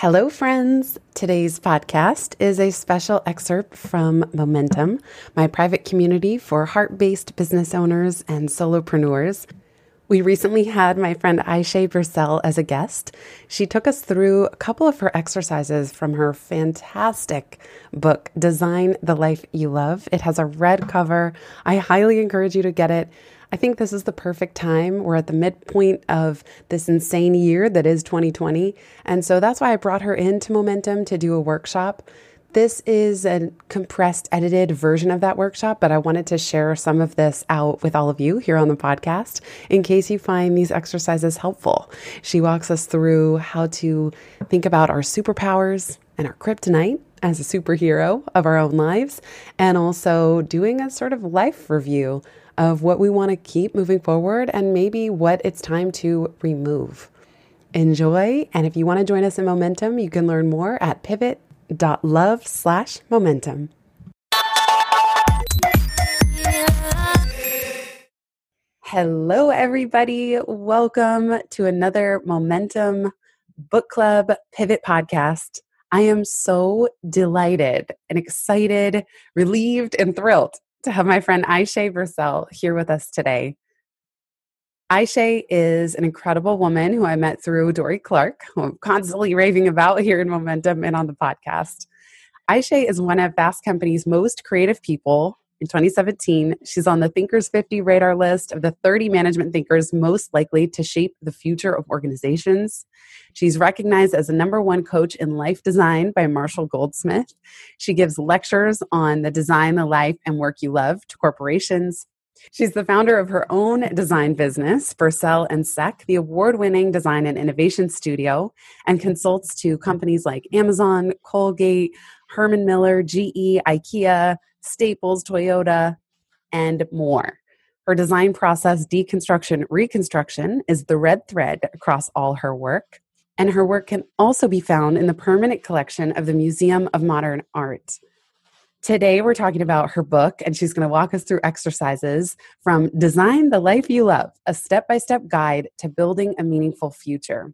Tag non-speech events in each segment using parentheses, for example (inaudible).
Hello, friends. Today's podcast is a special excerpt from Momentum, my private community for heart based business owners and solopreneurs. We recently had my friend Ayse Birsel as a guest. She took us through a couple of her exercises from her fantastic book, Design the Life You Love. It has a red cover. I highly encourage you to get it. I think this is the perfect time. We're at the midpoint of this insane year that is 2020. And so that's why I brought her into Momentum to do a workshop. This is a compressed, edited version of that workshop, but I wanted to share some of this out with all of you here on the podcast in case you find these exercises helpful. She walks us through how to think about our superpowers and our kryptonite as a superhero of our own lives, and also doing a sort of life review of what we want to keep moving forward and maybe what it's time to remove. Enjoy. And if you want to join us in Momentum, you can learn more at pivot.love slash momentum. Hello, everybody. Welcome to another Momentum Book Club Pivot podcast. I am so delighted and excited, relieved, and thrilled to have my friend Ayse Birsel here with us today. Ayse is an incredible woman who I met through Dorie Clark, who I'm constantly raving about here in Momentum and on the podcast. Ayse is one of Fast Company's most creative people. In 2017, she's on the Thinkers 50 radar list of the 30 management thinkers most likely to shape the future of organizations. She's recognized as a number one coach in life design by Marshall Goldsmith. She gives lectures on the design, the life, and work you love to corporations. She's the founder of her own design business, Birsel and Seck, the award winning design and innovation studio, and consults to companies like Amazon, Colgate, Herman Miller, GE, IKEA, Staples, Toyota, and more. Her design process, deconstruction, reconstruction, is the red thread across all her work. And her work can also be found in the permanent collection of the Museum of Modern Art. Today, we're talking about her book, and she's going to walk us through exercises from Design the Life You Love, a step by step guide to building a meaningful future.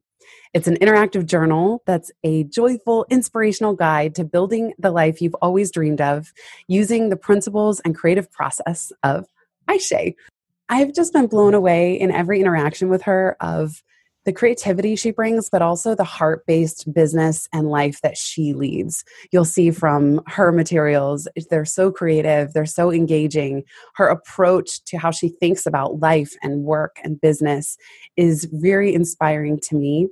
It's an interactive journal that's a joyful, inspirational guide to building the life you've always dreamed of using the principles and creative process of Ayse. I've just been blown away in every interaction with her of the creativity she brings, but also the heart based business and life that she leads. You'll see from her materials, they're so creative, they're so engaging. Her approach to how she thinks about life and work and business is very inspiring to me.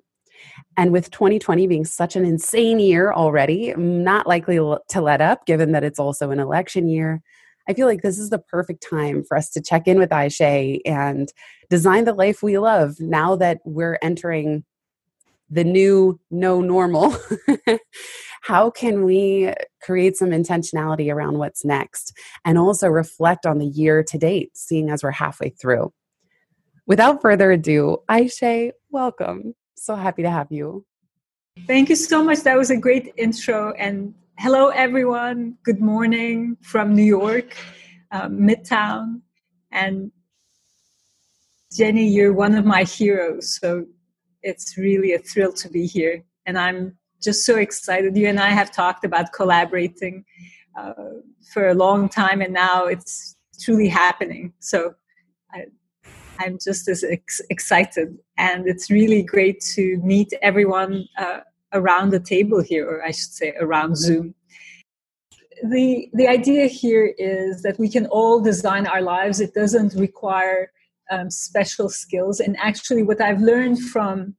And with 2020 being such an insane year already, not likely to let up given that it's also an election year. I feel like this is the perfect time for us to check in with Ayse and design the life we love now that we're entering the new no normal. (laughs) How can we create some intentionality around what's next and also reflect on the year to date, seeing as we're halfway through? Without further ado, Ayse, welcome so happy to have you. Thank you so much. That was a great intro. And hello, everyone. Good morning from New York, uh, Midtown. And Jenny, you're one of my heroes. So it's really a thrill to be here. And I'm just so excited. You and I have talked about collaborating uh, for a long time, and now it's truly happening. So I, I'm just as ex- excited, and it's really great to meet everyone uh, around the table here, or I should say, around Zoom. The the idea here is that we can all design our lives. It doesn't require um, special skills, and actually, what I've learned from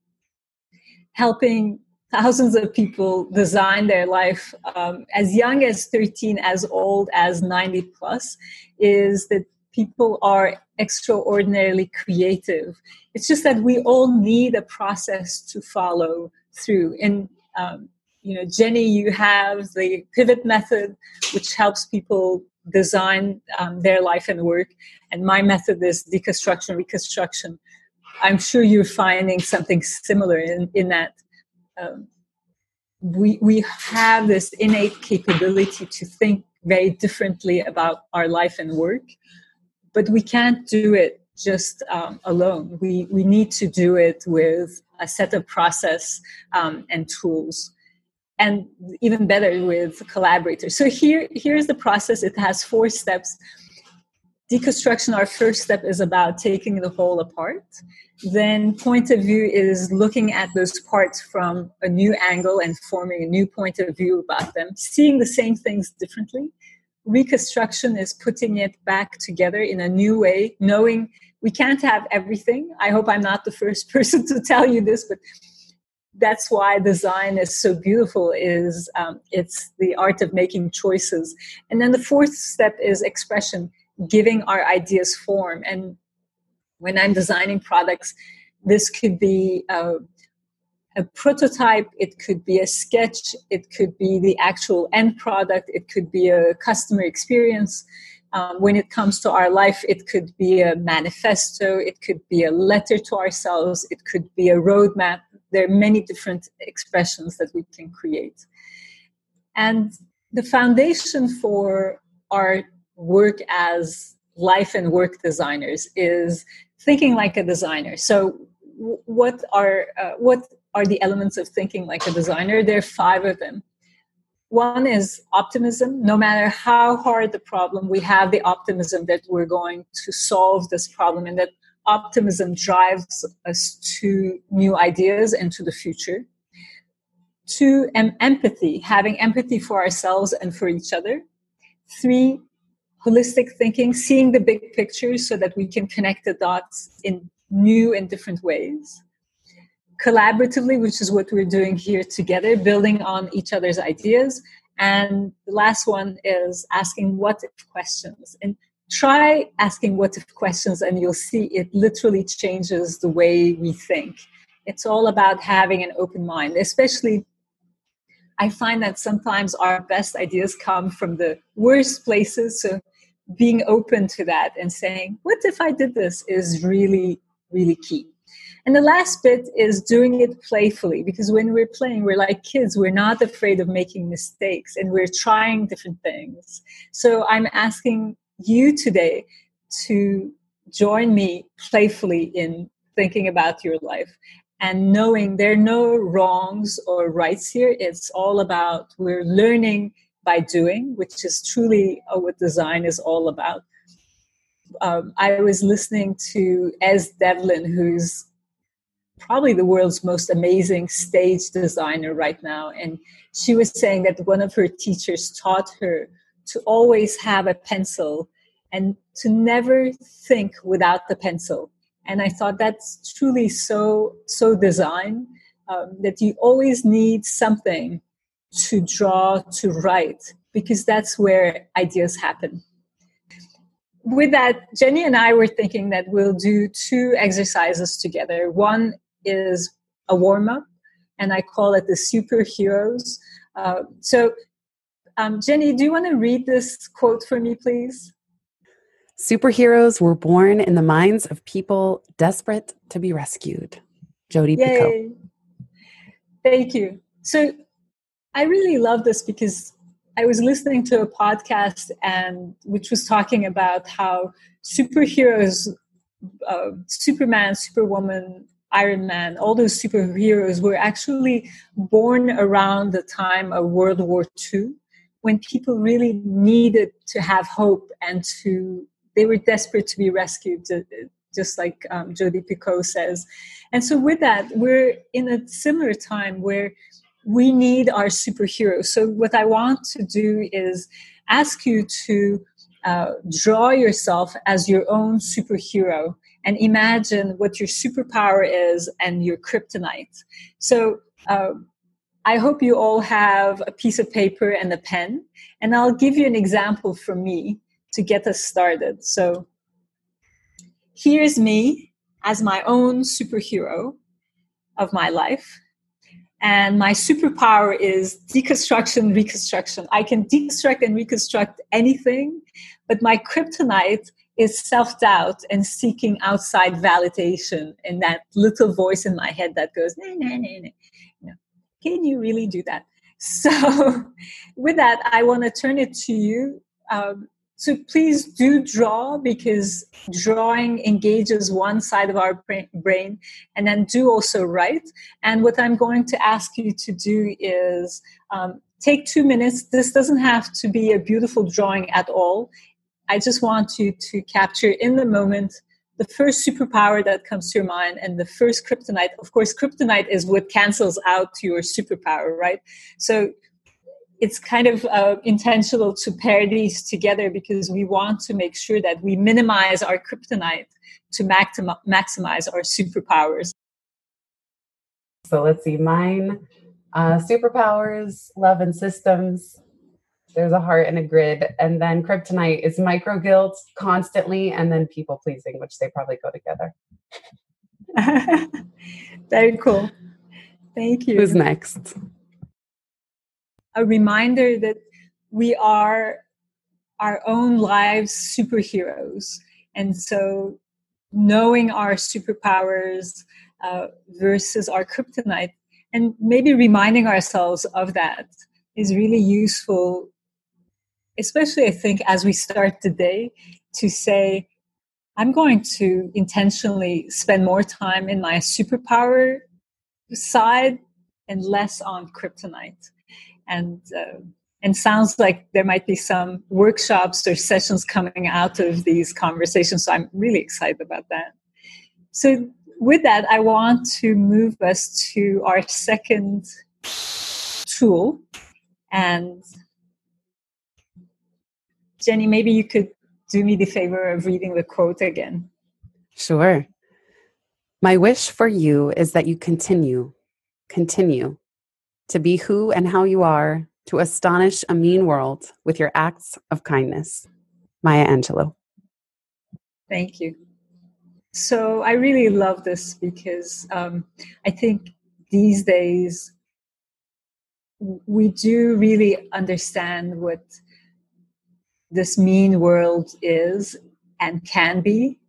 helping thousands of people design their life um, as young as 13 as old as 90 plus is that people are extraordinarily creative. It's just that we all need a process to follow through. And Um, you know, Jenny, you have the pivot method, which helps people design um, their life and work. And my method is deconstruction, reconstruction. I'm sure you're finding something similar in, in that. Um, we, we have this innate capability to think very differently about our life and work, but we can't do it just um, alone. We, we need to do it with a set of process um, and tools and even better with collaborators. So here, here's the process. It has four steps. Deconstruction, our first step is about taking the whole apart. Then point of view is looking at those parts from a new angle and forming a new point of view about them, seeing the same things differently. Reconstruction is putting it back together in a new way, knowing we can't have everything. I hope I'm not the first (laughs) person to tell you this, but that's why design is so beautiful is um, it's the art of making choices and then the fourth step is expression giving our ideas form and when i'm designing products this could be a, a prototype it could be a sketch it could be the actual end product it could be a customer experience um, when it comes to our life, it could be a manifesto, it could be a letter to ourselves, it could be a roadmap, there are many different expressions that we can create. And the foundation for our work as life and work designers is thinking like a designer. So, what are uh, what are the elements of thinking like a designer? There are five of them. One is optimism. No matter how hard the problem, we have the optimism that we're going to solve this problem and that optimism drives us to new ideas and to the future. Two, em- empathy, having empathy for ourselves and for each other. Three, holistic thinking, seeing the big picture so that we can connect the dots in new and different ways. Collaboratively, which is what we're doing here together, building on each other's ideas. And the last one is asking what if questions. And try asking what if questions and you'll see it literally changes the way we think it's all about having an open mind especially i find that sometimes our best ideas come from the worst places so being open to that and saying what if i did this is really really key and the last bit is doing it playfully because when we're playing, we're like kids. We're not afraid of making mistakes and we're trying different things. So I'm asking you today to join me playfully in thinking about your life and knowing there are no wrongs or rights here. It's all about we're learning by doing, which is truly what design is all about. Um, I was listening to Es Devlin, who's probably the world's most amazing stage designer right now. And she was saying that one of her teachers taught her to always have a pencil and to never think without the pencil. And I thought that's truly so so design um, that you always need something to draw to write because that's where ideas happen. With that, Jenny and I were thinking that we'll do two exercises together. One is a warm up, and I call it the superheroes. Uh, so um, Jenny, do you want to read this quote for me, please? Superheroes were born in the minds of people desperate to be rescued. Jodi Picoult. Thank you. So I really love this because I was listening to a podcast and which was talking about how superheroes, uh, Superman, Superwoman, Iron Man, all those superheroes were actually born around the time of World War II when people really needed to have hope and to they were desperate to be rescued just like um, Jodi Picoult says. And so with that we're in a similar time where we need our superheroes. So what i want to do is ask you to uh, draw yourself as your own superhero and imagine what your superpower is and your kryptonite so uh, I hope you all have a piece of paper and a pen, and I'll give you an example from me to get us started. So, here's me as my own superhero of my life. and my superpower is deconstruction, reconstruction. I can deconstruct and reconstruct anything, but my kryptonite is self doubt and seeking outside validation and that little voice in my head that goes, nah, nah, nah, nah. Can you really do that? (laughs) So, with that, I want to turn it to you. Um, so please do draw because drawing engages one side of our brain and then do also write. And what I'm going to ask you to do is um, take two minutes. This doesn't have to be a beautiful drawing at all. I just want you to capture in the moment the first superpower that comes to your mind and the first kryptonite. Of course, kryptonite is what cancels out your superpower, right? So it's kind of uh, intentional to pair these together because we want to make sure that we minimize our kryptonite to maxim- maximize our superpowers. So let's see, mine uh, superpowers, love and systems. There's a heart and a grid. And then kryptonite is micro guilt constantly, and then people pleasing, which they probably go together. (laughs) Very cool. Thank you. Who's next? a reminder that we are our own lives superheroes. And so knowing our superpowers uh, versus our kryptonite and maybe reminding ourselves of that is really useful especially i think as we start the day to say i'm going to intentionally spend more time in my superpower side and less on kryptonite and uh, and sounds like there might be some workshops or sessions coming out of these conversations. So I'm really excited about that. So with that, I want to move us to our second tool. And Jenny, maybe you could do me the favor of reading the quote again. Sure. My wish for you is that you continue, continue to be who and how you are, to astonish a mean world with your acts of kindness. Maya Angelou. Thank you. So I really love this because um, I think these days we do really understand what this mean world is and can be,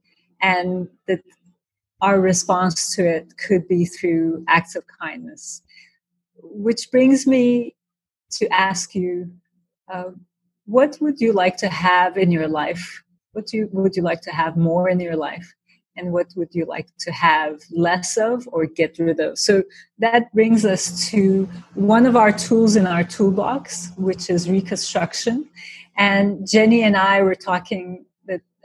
and that our response to it could be through acts of kindness. Which brings me to ask you uh, what would you like to have in your life? What do you, would you like to have more in your life? And what would you like to have less of or get rid of? So that brings us to one of our tools in our toolbox which is reconstruction and jenny and i were talking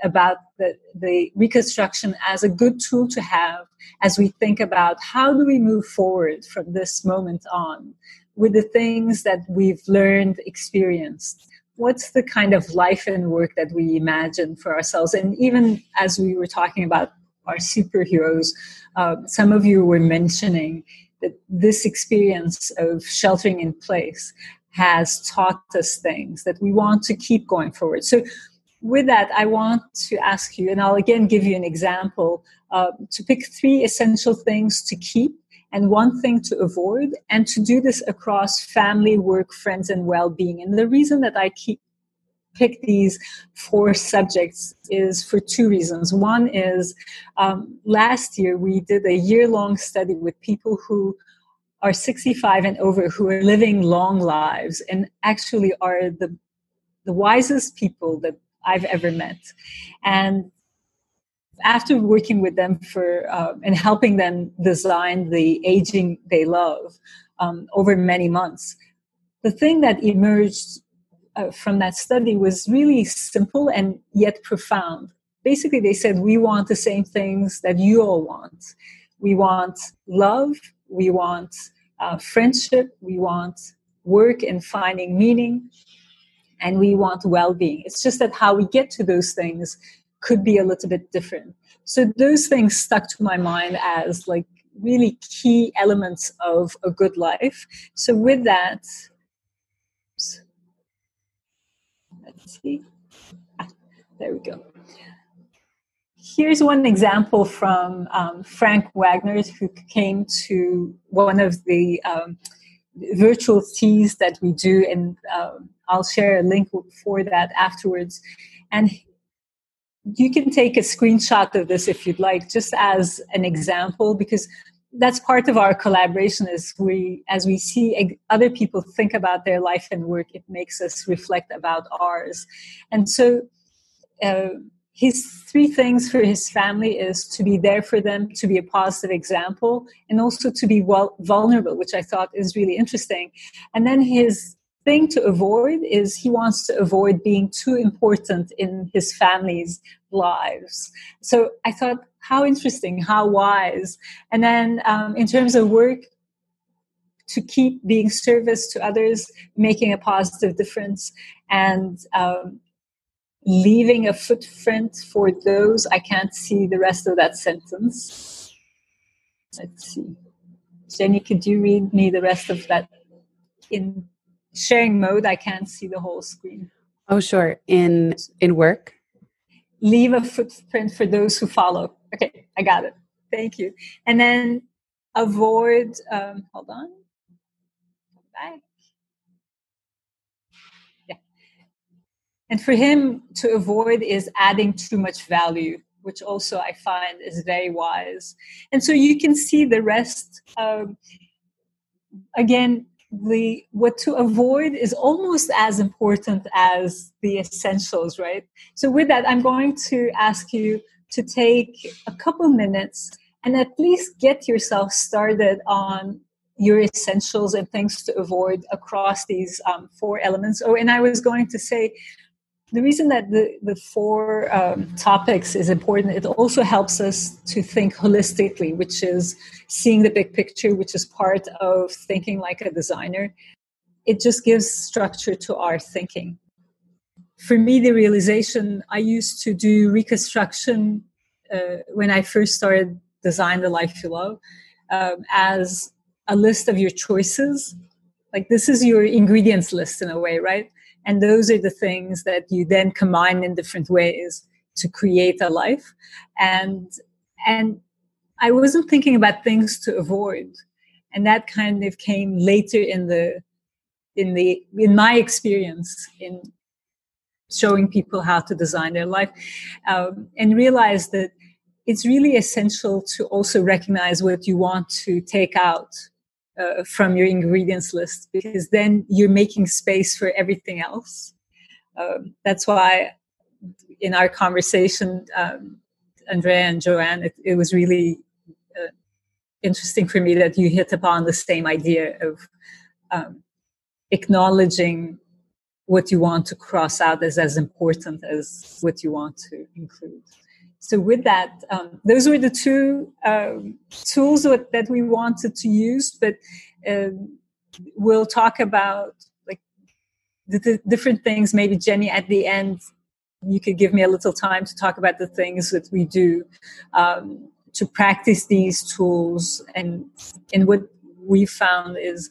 about the, the reconstruction as a good tool to have as we think about how do we move forward from this moment on with the things that we've learned, experienced. What's the kind of life and work that we imagine for ourselves? And even as we were talking about our superheroes, uh, some of you were mentioning that this experience of sheltering in place has taught us things that we want to keep going forward. So with that, I want to ask you, and I'll again give you an example, uh, to pick three essential things to keep and one thing to avoid, and to do this across family, work, friends, and well being. And the reason that I keep pick these four subjects is for two reasons. One is um, last year we did a year long study with people who are 65 and over who are living long lives and actually are the the wisest people, that I've ever met. And after working with them for uh, and helping them design the aging they love um, over many months, the thing that emerged uh, from that study was really simple and yet profound. Basically, they said, We want the same things that you all want. We want love, we want uh, friendship, we want work and finding meaning, and we want well-being. It's just that how we get to those things could be a little bit different. So those things stuck to my mind as like really key elements of a good life. So with that let's see. Ah, there we go here's one example from um, Frank Wagner, who came to one of the um, virtual teas that we do, and um, I'll share a link for that afterwards. And you can take a screenshot of this if you'd like, just as an example, because that's part of our collaboration. Is we, as we see other people think about their life and work, it makes us reflect about ours. And so, uh, his three things for his family is to be there for them, to be a positive example, and also to be well, vulnerable, which I thought is really interesting. And then his thing to avoid is he wants to avoid being too important in his family's lives. So I thought, how interesting, how wise. And then um, in terms of work, to keep being service to others, making a positive difference, and um, leaving a footprint for those. I can't see the rest of that sentence. Let's see. Jenny, could you read me the rest of that? In sharing mode, I can't see the whole screen. Oh, sure. In in work, leave a footprint for those who follow. Okay, I got it. Thank you. And then avoid. Um, hold on. Back. And for him to avoid is adding too much value, which also I find is very wise. And so you can see the rest. Um, again, the what to avoid is almost as important as the essentials, right? So with that, I'm going to ask you to take a couple minutes and at least get yourself started on your essentials and things to avoid across these um, four elements. Oh, and I was going to say the reason that the, the four um, topics is important, it also helps us to think holistically, which is seeing the big picture, which is part of thinking like a designer. It just gives structure to our thinking. For me, the realization I used to do reconstruction uh, when I first started Design the Life You Love um, as a list of your choices. Like, this is your ingredients list in a way, right? And those are the things that you then combine in different ways to create a life. And and i wasn't thinking about things to avoid. And that kind of came later in the in the in my experience in showing people how to design their life um, and realize that it's really essential to also recognize what you want to take out uh, from your ingredients list because then you're making space for everything else. Um, that's why in our conversation, um, Andrea and Joanne, it, it was really uh, interesting for me that you hit upon the same idea of um, acknowledging what you want to cross out as as important as what you want to include so with that um, those were the two um, tools that we wanted to use but um, we'll talk about like the, the, different things. Maybe jenny at the end you could give me a little time to talk about the things that we do um, to practice these tools. And and what we found is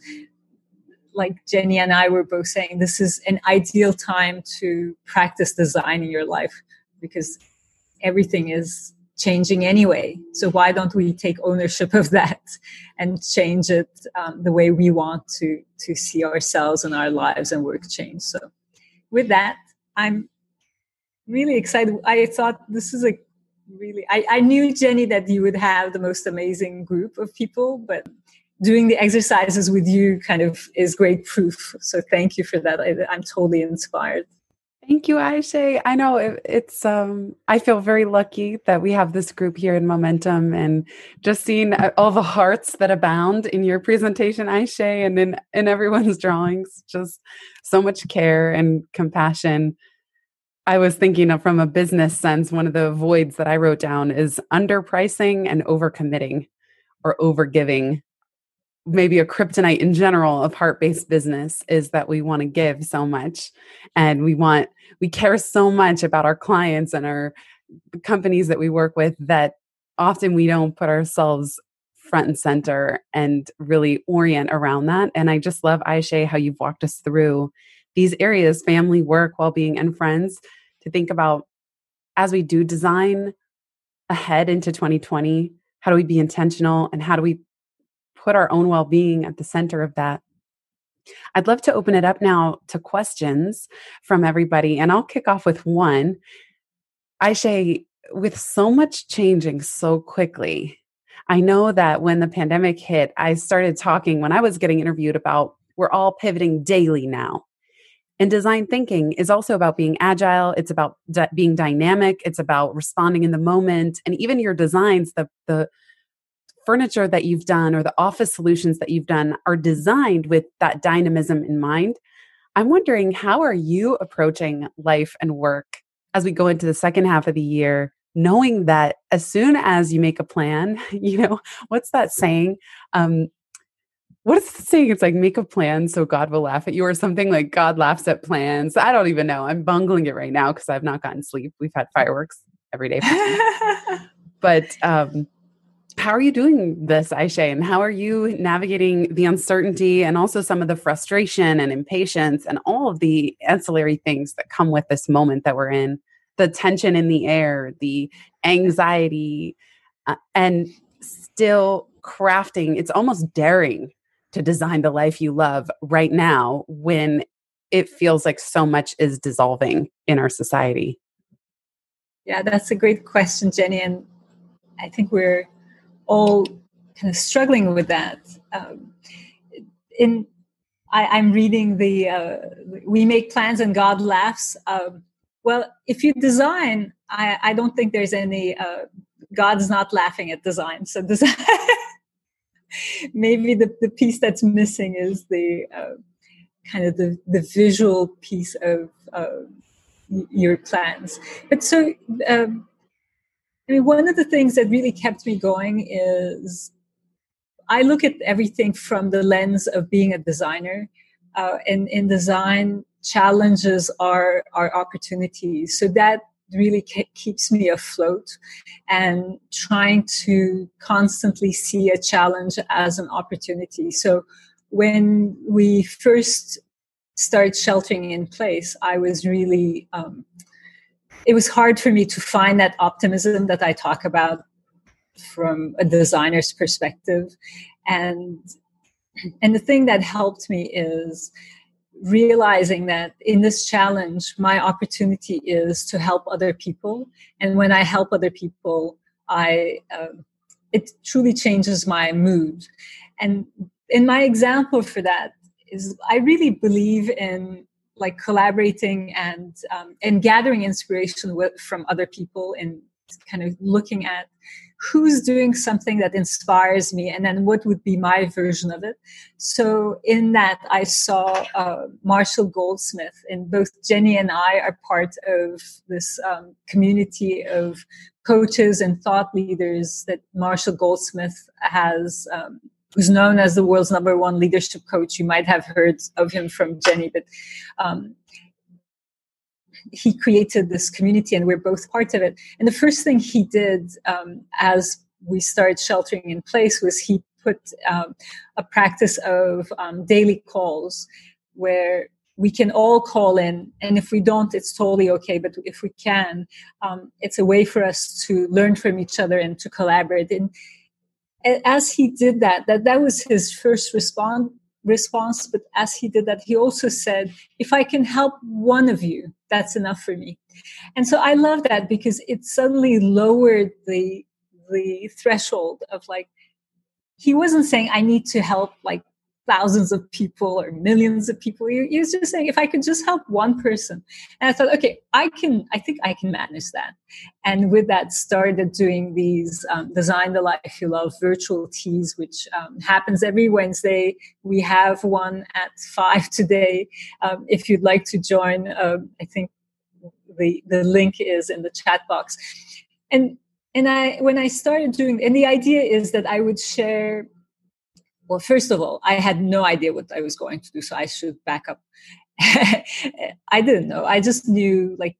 like Jenny and I were both saying, this is an ideal time to practice design in your life because everything is changing anyway. So why don't we take ownership of that and change it um, the way we want to to see ourselves and our lives and work change? So with that, I'm really excited. I thought this is a really I, I knew Jenny that you would have the most amazing group of people, but doing the exercises with you kind of is great proof. So thank you for that. I, I'm totally inspired. Thank you, Ayse. I know it, it's, um, I feel very lucky that we have this group here in Momentum and just seeing uh, all the hearts that abound in your presentation, Ayse, and in, in everyone's (laughs) drawings. Just so much care and compassion. I was thinking of from a business sense, one of the voids that I wrote down is underpricing and overcommitting or overgiving maybe a kryptonite in general of heart-based business is that we want to give so much and we want we care so much about our clients and our companies that we work with that often we don't put ourselves front and center and really orient around that and i just love ayse how you've walked us through these areas family work well-being and friends to think about as we do design ahead into 2020? How do we be intentional and how do we put our own well being at the center of that? I'd love to open it up now to questions from everybody, and I'll kick off with one. Ayse, with so much changing so quickly, I know that when the pandemic hit, I started talking when I was getting interviewed about we're all pivoting daily now. And design thinking is also about being agile. It's about d- being dynamic. It's about responding in the moment. And even your designs, the, the furniture that you've done or the office solutions that you've done are designed with that dynamism in mind. I'm wondering how are you approaching life and work as we go into the second half of the year, knowing that as soon as you make a plan, (laughs) you know, what's that saying? Um, what is the saying? It's like make a plan so God will laugh at you, or something like God laughs at plans. I don't even know. I'm bungling it right now because I've not gotten sleep. We've had fireworks every day. (laughs) but um, how are you doing this, Ayse? And how are you navigating the uncertainty and also some of the frustration and impatience and all of the ancillary things that come with this moment that we're in? The tension in the air, the anxiety, uh, and still crafting. It's almost daring to design the life you love right now when it feels like so much is dissolving in our society? Yeah, that's a great question, Jenny. And I think we're all kind of struggling with that. Um, in I, am reading the uh, "We Make Plans and God Laughs." Um, well, if you design, I, I don't think there's any. Uh, God's not laughing at design, so design. (laughs) maybe the, the piece that's missing is the uh, kind of the, the visual piece of uh, your plans. But so um, I mean, one of the things that really kept me going is I look at everything from the lens of being a designer. Uh, and in design, challenges are are opportunities. So that really ke- keeps me afloat and trying to constantly see a challenge as an opportunity. So when we first started sheltering in place, I was really um, it was hard for me to find that optimism that I talk about from a designer's perspective. And and the thing that helped me is realizing that in this challenge, my opportunity is to help other people. And when I help other people, I uh, it truly changes my mood. And in my example for that is I really believe in like collaborating and um, and gathering inspiration with, from other people and kind of looking at who's doing something that inspires me and then what would be my version of it. So in that i saw uh, marshall goldsmith and both jenny and i are part of this um, community of coaches and thought leaders that marshall goldsmith has um, who's known as the world's number one leadership coach. You might have heard of him from Jenny, but um, he created this community and we're both part of it. And the first thing he did um, as we started sheltering in place was he put um, a practice of um, daily calls where we can all call in and if we don't it's totally okay but if we can um, it's a way for us to learn from each other and to collaborate and as he did that, that that was his first response response but as he did that he also said if i can help one of you that's enough for me. And so i love that because it suddenly lowered the the threshold of like he wasn't saying i need to help like thousands of people or millions of people. He, was just saying, if I could just help one person. And I thought, okay, I can, I think I can manage that. And with that, started doing these um, Design the Life You Love virtual teas, which um, happens every Wednesday. We have one at five today. Um, if you'd like to join, um, I think the, the link is in the chat box. And and I when I started doing and the idea is that I would share well, first of all, I had no idea what I was going to do, so I should back up. (laughs) I didn't know. I just knew like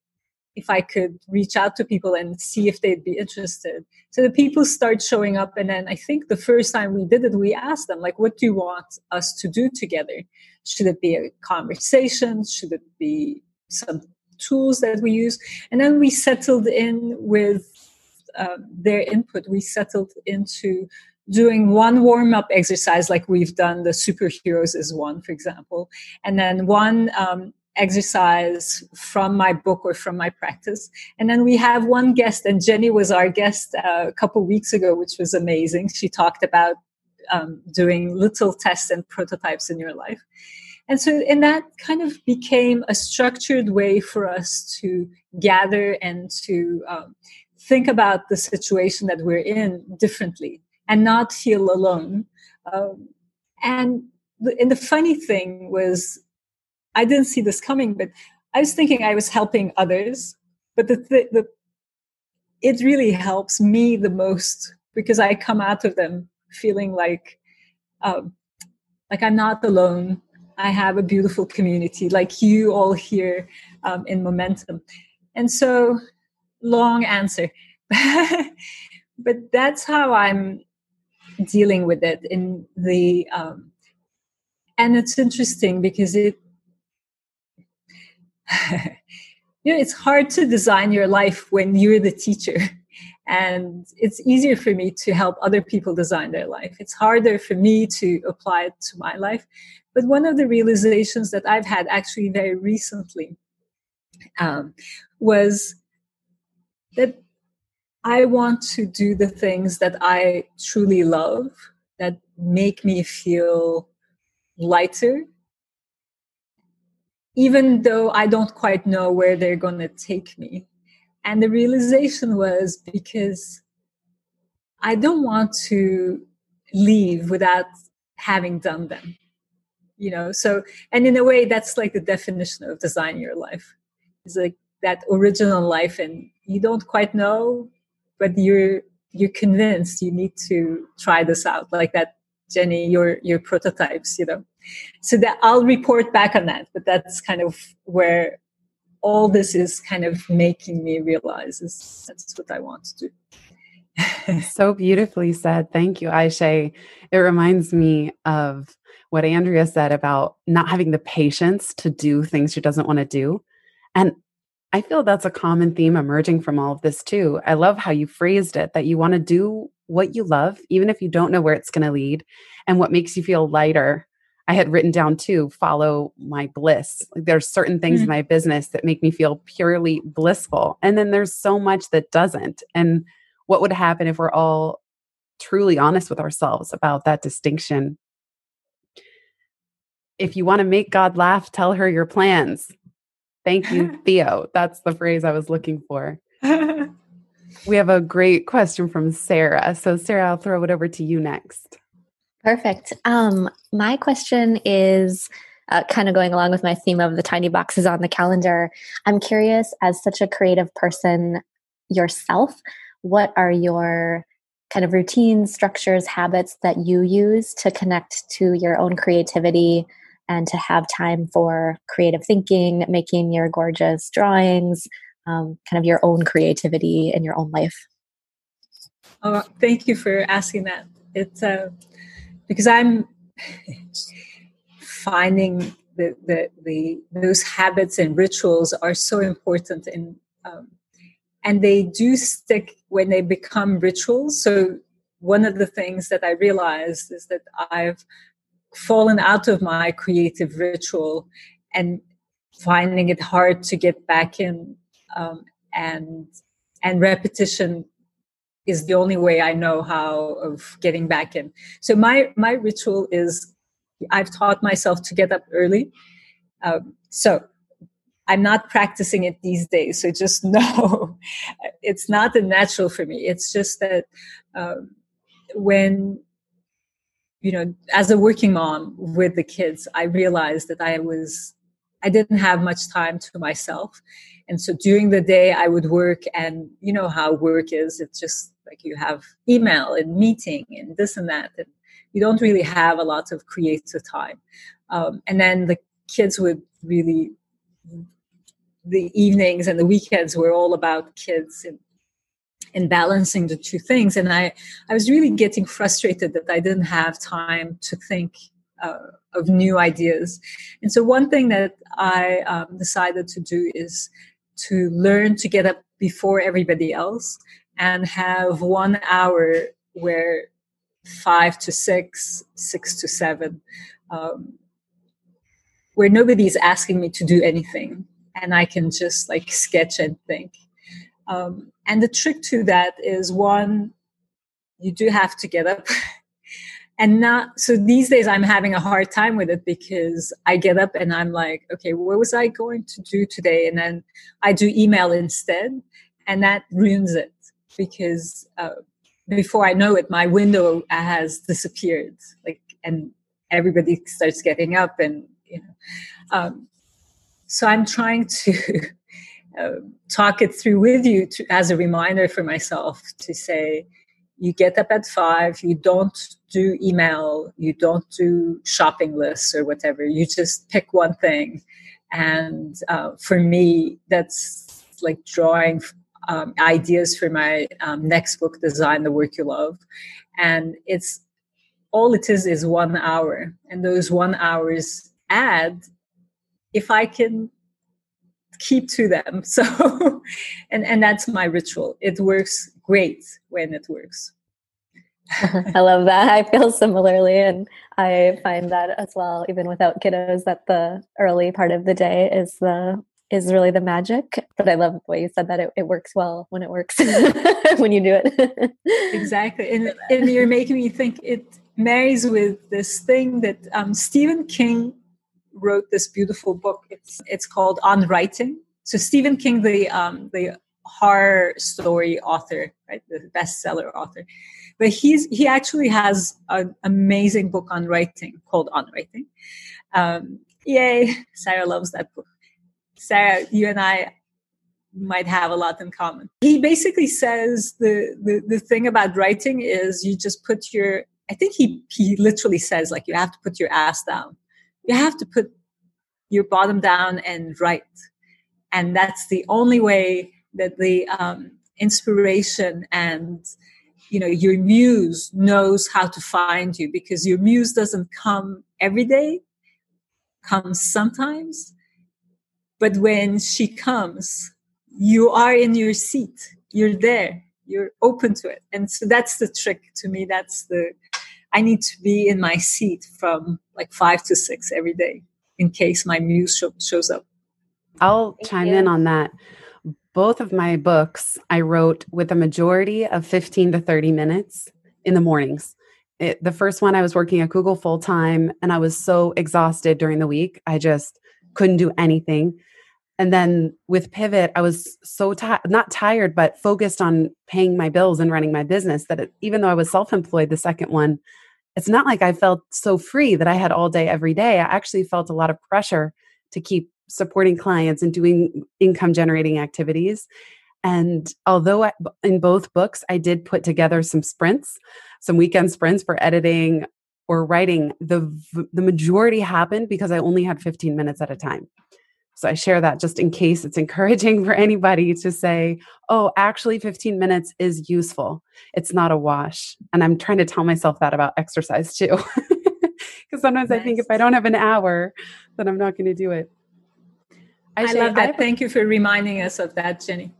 if I could reach out to people and see if they'd be interested. So the people start showing up, and then I think the first time we did it, we asked them like, "What do you want us to do together? Should it be a conversation? Should it be some tools that we use?" And then we settled in with uh, their input, we settled into doing one warm up exercise, like we've done the superheroes is one, for example, and then one um, exercise from my book or from my practice. And then we have one guest, and Jenny was our guest uh, a couple weeks ago, which was amazing. She talked about um, doing little tests and prototypes in your life. And so, and that kind of became a structured way for us to gather and to um, think about the situation that we're in differently and not feel alone. Um, and the, and the funny thing was, I didn't see this coming, but I was thinking I was helping others, but the, the, the it really helps me the most because I come out of them feeling like um, like I'm not alone. I have a beautiful community like you all here um, in Momentum. And so, long answer, (laughs) but that's how I'm dealing with it in the. Um, and it's interesting because it, (laughs) you know, it's hard to design your life when you're the teacher (laughs) and it's easier for me to help other people design their life it's harder for me to apply it to my life but one of the realizations that i've had actually very recently um, was that i want to do the things that i truly love that make me feel lighter even though i don't quite know where they're going to take me and the realization was because I don't want to leave without having done them. You know, so, and in a way, that's like the definition of design your life. It's like that original life, and you don't quite know, but you're you're convinced you need to try this out, like that Jenny, your your prototypes, you know. So that I'll report back on that, but that's kind of where all this is kind of making me realize is that's what I want to do. (laughs) so beautifully said. Thank you, Ayse. It reminds me of what Andrea said about not having the patience to do things she doesn't want to do. And I feel that's a common theme emerging from all of this too. I love how you phrased it that you want to do what you love, even if you don't know where it's going to lead, and what makes you feel lighter I had written down too, follow my bliss. Like there's certain things mm-hmm. in my business that make me feel purely blissful. And then there's so much that doesn't. And what would happen if we're all truly honest with ourselves about that distinction? If you want to make God laugh, tell her your plans. Thank you, (laughs) Theo. That's the phrase I was looking for. (laughs) we have a great question from Sarah. So, Sarah, I'll throw it over to you next. Perfect. Um, my question is uh, kind of going along with my theme of the tiny boxes on the calendar. I'm curious, as such a creative person yourself, what are your kind of routines, structures, habits that you use to connect to your own creativity and to have time for creative thinking, making your gorgeous drawings, um, kind of your own creativity in your own life? Oh, thank you for asking that. It's uh, because I'm (laughs) finding that the, the those habits and rituals are so important and um, and they do stick when they become rituals. So one of the things that I realized is that I've fallen out of my creative ritual and finding it hard to get back in um, and and repetition is the only way I know how of getting back in. So my my ritual is I've taught myself to get up early. Um, so I'm not practicing it these days. So just (laughs) know it's not a natural for me. It's just that um, when you know, as a working mom with the kids, I realized that I was I didn't have much time to myself. And so during the day I would work and you know how work is. It's just like you have email and meeting and this and that and you don't really have a lot of creative time um, and then the kids would really the evenings and the weekends were all about kids and and balancing the two things and i i was really getting frustrated that i didn't have time to think uh, of new ideas and so one thing that i um, decided to do is to learn to get up before everybody else and have one hour where five to six, six to seven, um, where nobody's asking me to do anything and I can just like sketch and think. Um, and the trick to that is one, you do have to get up. (laughs) and not so these days I'm having a hard time with it because I get up and I'm like, okay, what was I going to do today? And then I do email instead, and that ruins it because uh, before I know it, my window has disappeared. Like, and everybody starts getting up, and you know. Um, so I'm trying to (laughs) uh, talk it through with you to, as a reminder for myself to say, you get up at five, you don't do email, you don't do shopping lists or whatever. You just pick one thing. And uh, for me, that's like drawing um, ideas for my um, next book, Design the Work You Love. And it's all it is is one hour. And those one hours add if I can keep to them. (laughs) So, and, and that's my ritual. It works great when it works. (laughs) I love that. I feel similarly. And I find that as well, even without kiddos, that the early part of the day is the is really the magic. But I love the way you said that it, it works well when it works (laughs) when you do it. exactly. And, and you're making me think it marries with this thing that um, Stephen King wrote this beautiful book. It's it's called On Writing. So Stephen King, the um, the horror story author, right, the bestseller author, but he's he actually has an amazing book on writing called On Writing. Um, yay, (laughs) Sarah loves that book. Sarah, you and I might have a lot in common. He basically says the, the the thing about writing is you just put your I think he he literally says like you have to put your ass down you have to put your bottom down and write. And that's the only way that the um, inspiration and you know your muse knows how to find you because your muse doesn't come every day comes sometimes. But when she comes you are in your seat. You're there. You're open to it. And so that's the trick to me. That's the I need to be in my seat from like five to six every day in case my muse shows up. I'll Thank chime you. in on that. Both of my books I wrote with a majority of 15 to 30 minutes in the mornings. It, the first one, I was working at Google full time and I was so exhausted during the week. I just couldn't do anything. And then with Pivot, I was so not tired, but focused on paying my bills and running my business that it, even though I was self employed, the second one, it's not like I felt so free that I had all day every day. I actually felt a lot of pressure to keep supporting clients and doing income generating activities. And although I, in both books, I did put together some sprints, some weekend sprints for editing or writing, the, the majority happened because I only had 15 minutes at a time. So I share that just in case it's (laughs) encouraging for anybody to say, oh, actually, 15 minutes is useful. It's not a wash. And I'm trying to tell myself that about exercise too. (laughs) Because sometimes nice. I think if I don't have an hour, then I'm not going to do it. I, I love that. I Thank you for reminding us of that, Jenny.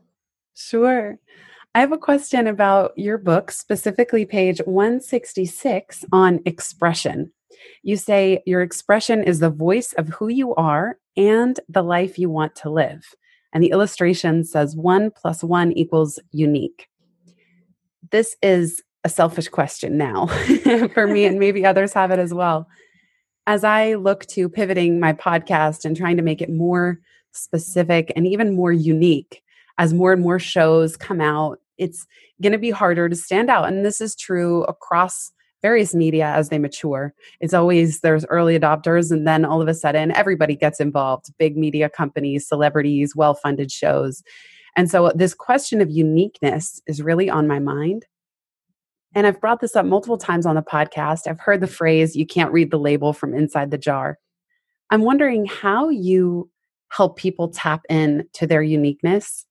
Sure. I have a question about your book, specifically page 166 on expression. You say your expression is the voice of who you are and the life you want to live. And the illustration says one plus one equals unique. This is a selfish question now (laughs) for me, and maybe others have it as well. As I look to pivoting my podcast and trying to make it more specific and even more unique, as more and more shows come out, it's going to be harder to stand out. And this is true across various media as they mature. It's always there's early adopters, and then all of a sudden everybody gets involved big media companies, celebrities, well funded shows. And so this question of uniqueness is really on my mind. And I've brought this up multiple times on the podcast. I've heard the phrase, you can't read the label from inside the jar. I'm wondering how you help people tap in to their uniqueness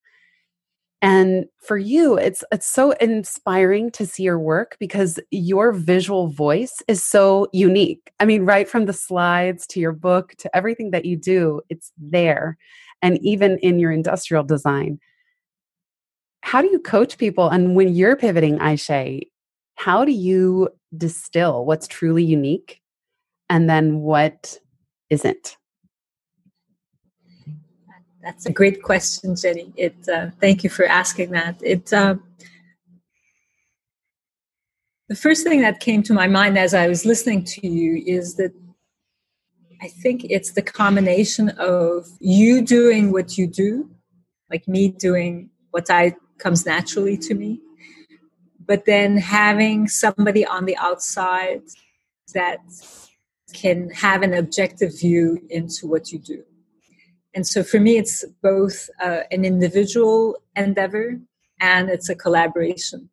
and for you it's it's so inspiring to see your work because your visual voice is so unique i mean right from the slides to your book to everything that you do it's there and even in your industrial design how do you coach people? And when you're pivoting, Ayse, how do you distill what's truly unique and then what isn't? That's a great question, Jenny. It. Uh, thank you for asking that. It. Uh, the first thing that came to my mind as I was listening to you is that I think it's the combination of you doing what you do, like me doing what I comes naturally to me, but then having somebody on the outside that can have an objective view into what you do. And so for me, it's both uh, an individual endeavor and it's a collaboration.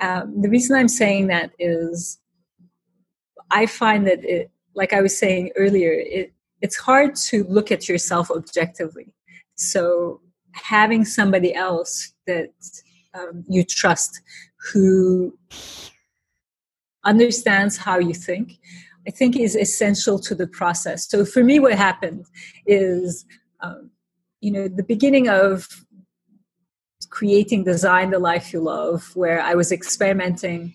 Um, the reason I'm saying that is I find that it, like I was saying earlier, it, it's hard to look at yourself objectively. So having somebody else that um, you trust who understands how you think, I think is essential to the process. So for me, what happened is, um, you know, the beginning of creating design the life you love where i was experimenting.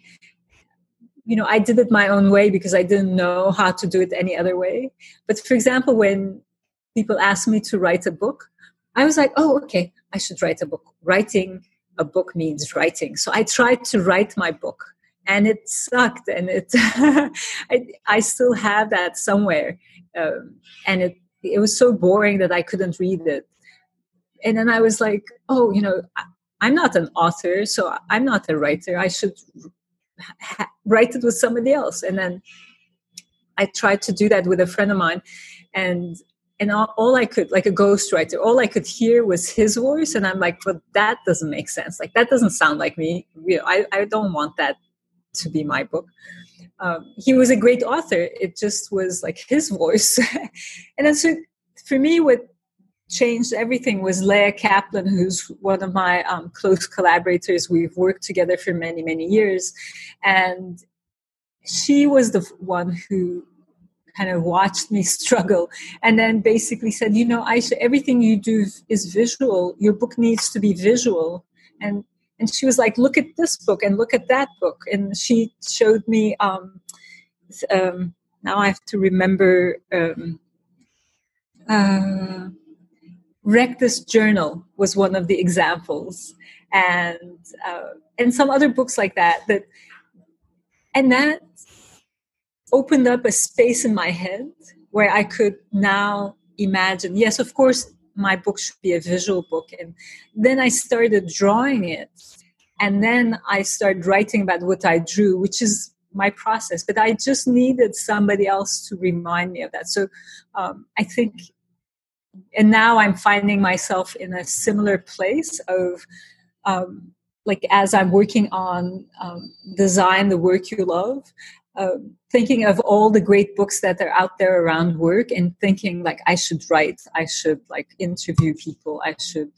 You know i did it my own way because i didn't know how to do it any other way. But for example when people asked me to write a book i was like oh okay i should write a book. Writing a book means writing. So i tried to write my book and it sucked and it (laughs) I, I, still have that somewhere um, and it it was so boring that i couldn't read it and then I was like, oh, you know, I'm not an author, so I'm not a writer. I should ha- write it with somebody else. And then I tried to do that with a friend of mine, and and all, I could, like a ghostwriter, all I could hear was his voice, and I'm like, but that doesn't make sense. Like that doesn't sound like me. You know, I I don't want that to be my book. Um, he was a great author. It just was like his voice, (laughs) and then so for me, what changed everything was Leah Kaplan, who's one of my um, close collaborators. We've worked together for many, many years. And she was the one who kind of watched me (laughs) struggle and then basically said, you know, Ayse, everything you do is visual. Your book needs to be visual. And and she was like, look at this book and look at that book. And she showed me um, um now I have to remember um, uh, Wreck This Journal was one of the examples, and uh, and some other books like that. That and that opened up a space in my head where I could now imagine. Yes, of course, my book should be a visual book, and then I started drawing it, and then I started writing about what I drew, which is my process. But I just needed somebody else to remind me of that. So um, I think and now i'm finding myself in a similar place of um, like as i'm working on um, design the work you love uh, thinking of all the great books that are out there around work and thinking like i should write i should like interview people i should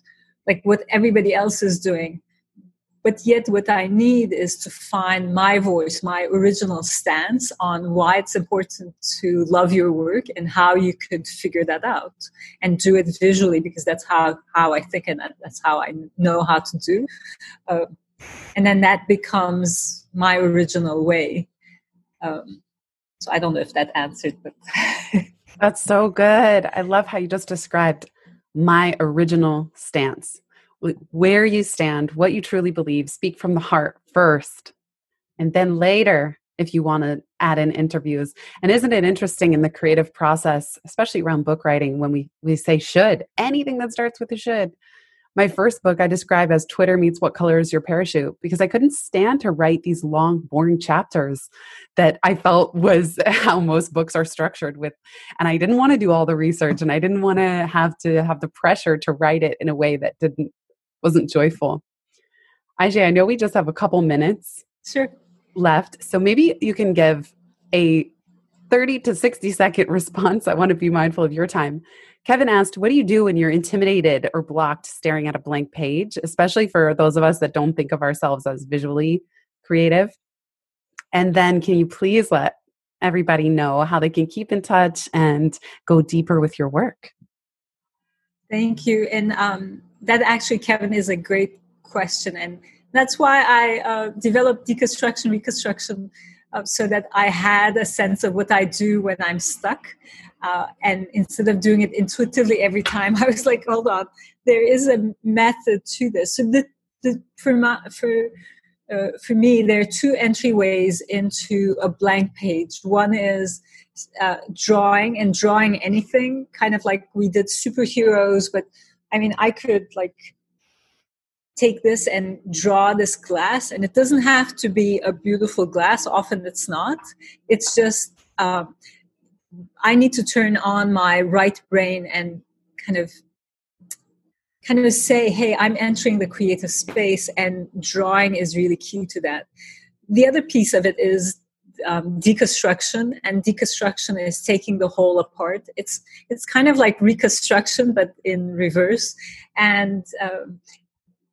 like what everybody else is doing. But yet what i need is to find my voice my original stance on why it's important to love your work and how you could figure that out and do it visually because that's how how i think and that's how i know how to do. Uh, and then that becomes my original way um, so i don't know if that answered but (laughs) that's so good i love how you just described my original stance where you stand, what you truly believe, speak from the heart first. And then later, if you want to add in interviews. And isn't it interesting in the creative process, especially around book writing, when we, we say should, anything that starts with a should. My first book I describe as Twitter meets What Color is Your Parachute because I couldn't stand to write these long, boring chapters that I felt was (laughs) how most books are structured with. And I didn't want to do all the research and I didn't want to have to have the pressure to write it in a way that didn't wasn't joyful. Ayse, I know we just have a couple minutes sure. left. So maybe you can give a 30 to 60 second (laughs) response. I want to be mindful of your time. Kevin asked, What do you do when you're intimidated or blocked staring at a blank page, especially for those of us that don't think of ourselves as visually creative? And then, can you please let everybody know how they can keep in touch and go deeper with your work? Thank you. And um, that actually, Kevin, is a great question. And that's why I uh, developed deconstruction, reconstruction, uh, so that I had a sense of what I do when I'm stuck. Uh, and instead of doing it intuitively every time, (laughs) I was like, hold on, there is a method to this. So the, the, for, my, for, uh, for me, there are two entryways into a blank page. One is uh, drawing and drawing anything, kind of like we did superheroes, but I mean, I could like take this and draw this glass, and it doesn't have to be a beautiful glass. Often it's not. It's just um, I need to turn on my right brain and kind of kind of say, hey, I'm entering the creative space, and drawing is really key to that. The other piece of it is um, deconstruction, and deconstruction is taking the whole apart. It's it's kind of like reconstruction, but in reverse, and um,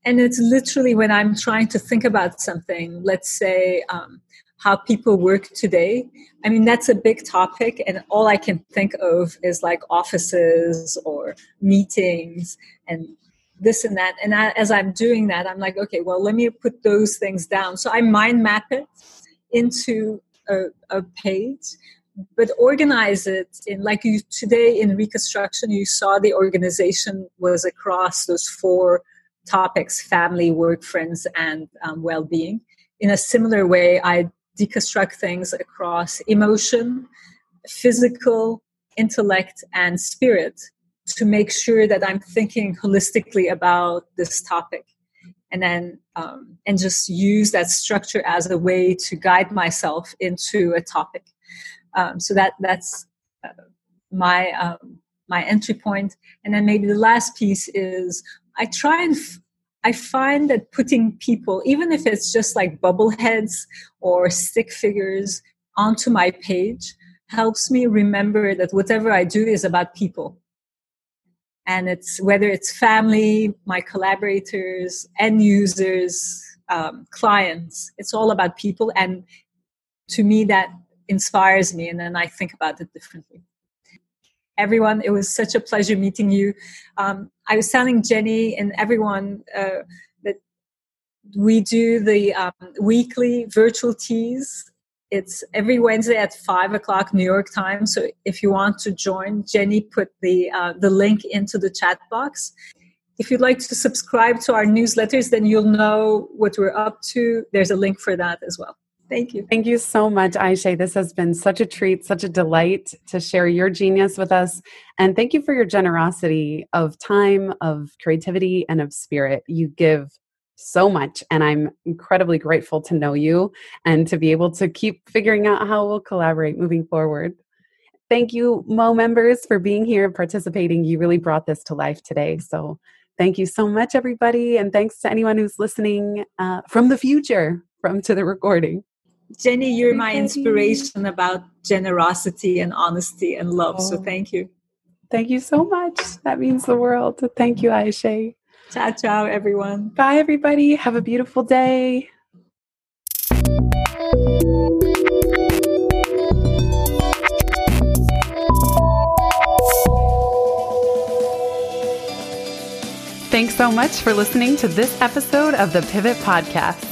and it's literally when I'm trying to think about something. Let's say um, how people work today. I mean, that's a big topic, and all I can think of is like offices or meetings and this and that. And I, as I'm doing that, I'm like, okay, well, let me put those things down. So I mind map it into a, a page, but organize it in like you today in Reconstruction, you saw the organization was across those four topics family, work, friends, and um, well being. In a similar way, I deconstruct things across emotion, physical, intellect, and spirit to make sure that I'm thinking holistically about this topic. And then, um, and just use that structure as a way to guide myself into a topic. Um, so that that's uh, my um, my entry point. And then maybe the last piece is I try and f- I find that putting people, even if it's just like bubble heads or stick figures, onto my page helps me remember that whatever I do is about people. And it's whether it's family, my collaborators, end users, um, clients, it's all about people. And to me, that inspires me. And then I think about it differently everyone. It was such a pleasure meeting you. Um, I was telling Jenny and everyone uh, that we do the um, weekly virtual teas. It's every Wednesday at five o'clock New York time. So if you want to join, Jenny put the uh, the link into the chat box. If you'd like to subscribe to our newsletters, then you'll know what we're up to. There's a link for that as well. Thank you. Thank you so much, Ayse. This has been such a treat, such a delight to share your genius with us. And thank you for your generosity of time, of creativity, and of spirit. You give so much. And I'm incredibly grateful to know you and to be able to keep figuring out how we'll collaborate moving forward. Thank you, Mo members, for being here and participating. You really brought this to life today. So thank you so much, everybody. And thanks to anyone who's listening uh, from the future, from to the recording. Jenny, you're my inspiration about generosity and honesty and love. Oh. So thank you. Thank you so much. That means the world. Thank you, Ayse. Ciao, ciao, everyone. Bye, everybody. Have a beautiful day. Thanks so much for listening to this episode of the Pivot Podcast.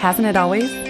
Hasn't it always?